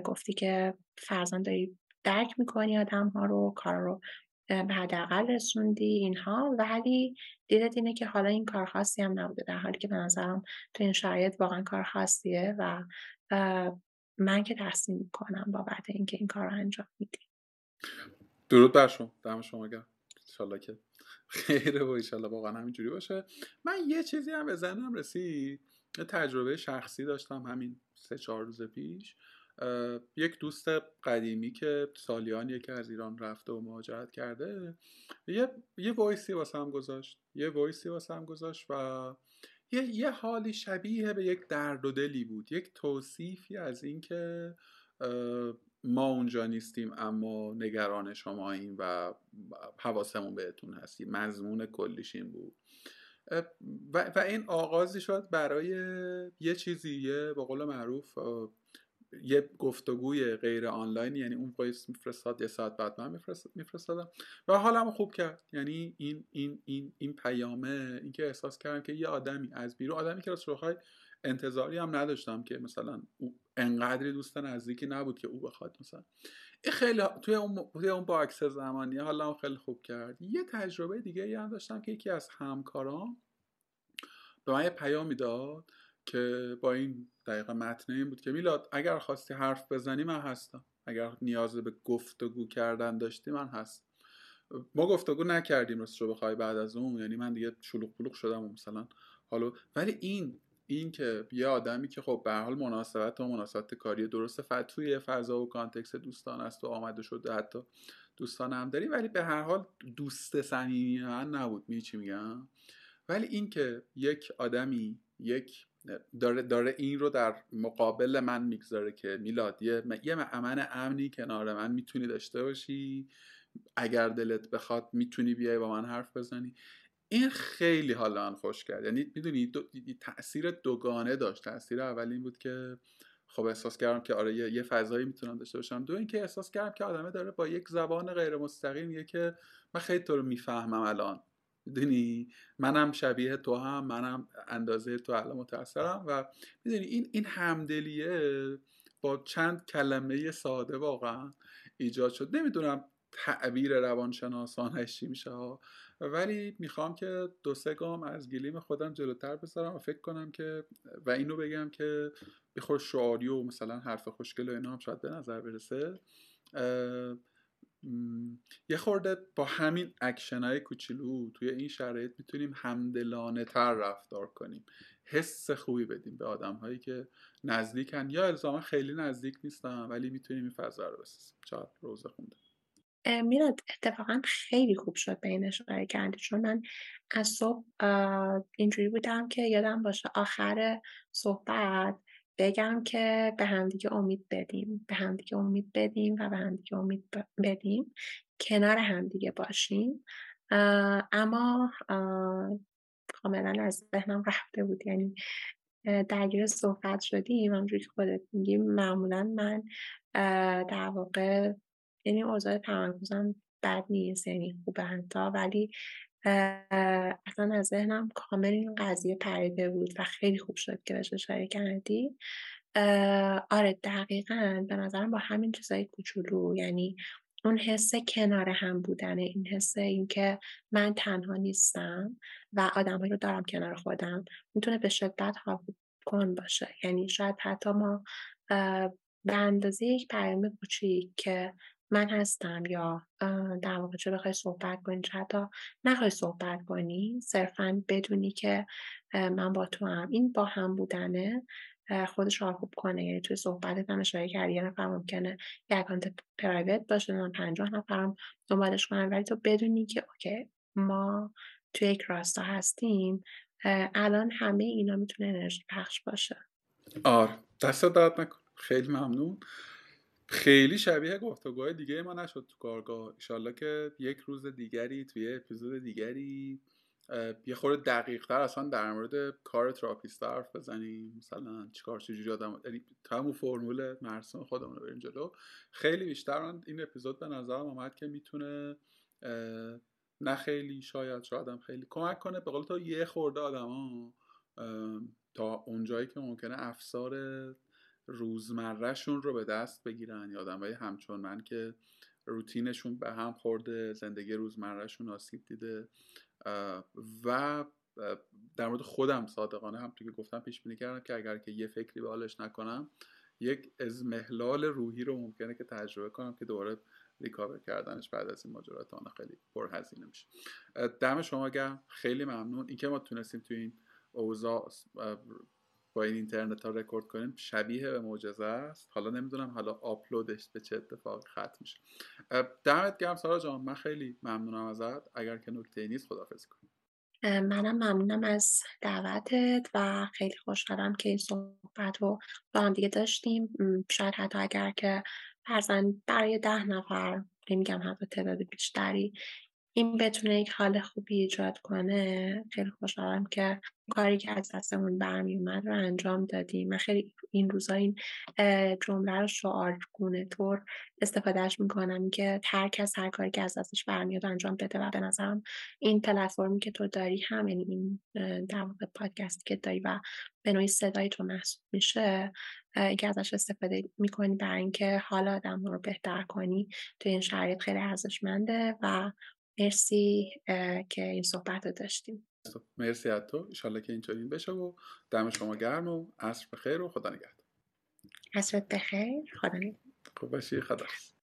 گفتی که فرزند داری درک می‌کنی آدم ها رو کار رو به حداقل رسوندی اینها ولی دیدت اینه که حالا این کار خاصی هم نبوده در حالی که به نظرم تو این شرایط واقعا کار خاصیه و من که تحسین می‌کنم بابت اینکه این کار رو انجام میدی. درود بر شما. دم شما گرم. انشالله که خیره و انشالله واقعا همینجوری باشه. من یه چیزی هم به ذهنم رسید. تجربه شخصی داشتم همین سه چهار روز پیش. یک دوست قدیمی که سالیان یکی از ایران رفته و مهاجرت کرده یه یه voice ی واسم گذاشت یه voice ی واسم گذاشت و یه, یه حالی شبیه به یک درد و دلی بود یک توصیفی از اینکه ما اونجا نیستیم اما نگران شماییم و حواسمون بهتون هستی مضمون کلیش این بود. و, و این آغازی شد برای یه چیزی یه به قول معروف یه گفتگوی غیر آنلاین یعنی اون voice میفرستاد یه ساعت بعد من میفرستادم. و حالمو خوب کرد. یعنی این این این این پیامه اینکه احساس کردم که یه آدمی از بیرون آدمی که از روحای انتظاری هم نداشتم که مثلا انقدری دوست نزدیکی نبود که او بخواد مثلا. این خیلی توی اون توی اون box زمانی حالا خیلی خوب کرد. یه تجربه دیگه هم داشتم که یکی از همکارام به من یه پیامی داد که با این دقیقا متن این بود که میلاد اگر خواستی حرف بزنی من هستم. اگر نیاز به گفتگو کردن داشتی من هستم. ما گفتگو نکردیم راست رو بخوای بعد از اون. یعنی من دیگه شلوغ پلوغ شدم و مثلا حالا ولی این این که یه آدمی که خب به حال مناسبت و مناسبت کاری درست فتوی فضا و کانتکست دوستان است و آمده شده حتی دوستان هم داری ولی به هر حال دوست صمیمی من نبود. می چی میگم؟ ولی این که یک آدمی یک داره, داره این رو در مقابل من می‌گذاره که میلاد یه, یه امن امنی کنار من می‌تونی داشته باشی. اگر دلت بخواد می‌تونی بیای با من حرف بزنی. این خیلی حالا من خوش کرد. یعنی می‌دونی دو، تاثیر دوگانه داشت. تاثیر اول این بود که خب احساس کردم که آره یه, فضایی می‌تونم داشته باشم. دو اینکه احساس کردم که آدمه داره با یک زبان غیر مستقیم میگه که من خیلی تو رو می‌فهمم الان. می‌دونی؟ منم شبیه تو هم منم اندازه تو الان متاثرم و می‌دونی این این همدلیه با چند کلمه ساده واقعا ایجاد شد. نمی‌دونم تعبیر روانشناسانه‌ش چی میشه ها ولی می‌خوام که دو سه گام از گلیم خودم جلوتر بذارم و فکر کنم که و اینو بگم که یه خورده شعاری و مثلا حرف خوشگل و اینا هم شاید به نظر برسه یه خورده با همین اکشن های کوچولو توی این شرایط می‌تونیم همدلانه تر رفتار کنیم. حس خوبی بدیم به آدم هایی که نزدیکن یا الزاما خیلی نزدیک نیستن ولی می‌تونیم این فضا رو بسازیم. چقدر روزه خونده. میراد اتفاقا خیلی خوب شد به این اشاره کردی چون من از صبح اینجوری بودم که یادم باشه آخر صحبت بگم که به همدیگه امید بدیم به همدیگه امید بدیم و به همدیگه امید بدیم کنار همدیگه باشیم. اما کاملا از ذهنم رفته بود. یعنی درگیر صحبت شدیم. همجوری که خودت میگیم معمولا من در واقع یعنی اوضاع تمرکزم بد نیست یعنی خوبه حتی. ولی اصلا از ذهنم کامل این قضیه پریده بود و خیلی خوب شد که بهش اشاره کردی. آره دقیقا. به نظرم با همین چیزای کوچولو یعنی اون حس کنار هم بودن این حس اینکه من تنها نیستم و آدمهایی رو دارم کنار خودم می‌تونه به شدت کن باشه. یعنی شاید حتی ما به اندازه یک پیام کوچیک که من هستم یا در واقع چه بخوای صحبت کنی چه حتی نخوای صحبت کنی صرفا بدونی که من با تو هم این با هم بودنه خودش رو خوب کنه. یعنی توی صحبتت هم اشاره کردی یه نفر ممکنه یه account private باشه من پنجاه نفرم دنبالش کنم ولی تو بدونی که okay ما توی یک راستا هستیم الان همه اینا می‌تونه انرژی بخش باشه. آره دستت درد نکنه خیلی ممنون. خیلی شبیه گفتگوهای دیگه ما نشد تو کارگاه. ایشالله که یک روز دیگری توی اپیزود دیگری یه خورده دقیق تر اصلا در مورد کار therapist حرف بزنیم. مثلا چیکار چجوری آدم یعنی همون فرمول مرسوم خودمون رو بریم جلو. خیلی بیشتر این اپیزود به نظرم آمد که می‌تونه نه خیلی شاید شاید هم خیلی کمک کنه. به قول تو یه خورده آدما تا اونجایی که ممکنه افسار روزمرهشون رو به دست بگیرن. یا آدمای همچون من که روتینشون به هم خورده زندگی روزمرهشون آسیب دیده. و در مورد خودم صادقانه هم که گفتم پیش بینی کردم که اگر که یه فکری به حالش نکنم یک اضمحلال روحی رو ممکنه که تجربه کنم که دوباره recover کردنش بعد از این ماجرات خیلی پرهزینه میشه. دم شما گرم. خیلی ممنون. اینکه ما تونستیم تو این اوضاع با این اینترنت ها رکورد کنیم شبیه به معجزه است. حالا نمی‌دونم حالا آپلودش به چه اتفاقی ختم میشه. دمت گرم سارا جان. من خیلی ممنونم ازت. اگر که نکته نیست خدافظ کنیم منم ممنونم از دعوتت و خیلی خوشحالم که این صحبت رو با هم دیگه داشتیم. شاید حتی اگر که فرزن برای ده نفر نمیگم حتی تعداد بیشتری این بتونه یک حال خوبی ایجاد کنه. خیلی خوشحالم که کاری که از دستمون برمی اومد رو انجام دادیم من خیلی این روزا این جمله رو شعارگونه طور استفادهش می‌کنم که هر کس هر کاری که از دستش برمیاد انجام بده و به نظرم این پلتفرمی که تو داری هم یعنی این در واقع پادکستی که داری و به نوعی صدای تو محسوب میشه که ازش استفاده می‌کنی برای اینکه حال آدم رو بهتر کنی. تو این شرایط خیلی ارزشمنده و مرسی که این صحبت رو داشتیم. مرسی از تو. ایشالله که اینطوری بشه و دم شما گرم و عصر بخیر و خدا نگهدار. عصرت بخیر. خدا نگهدار. خوب باشی خدا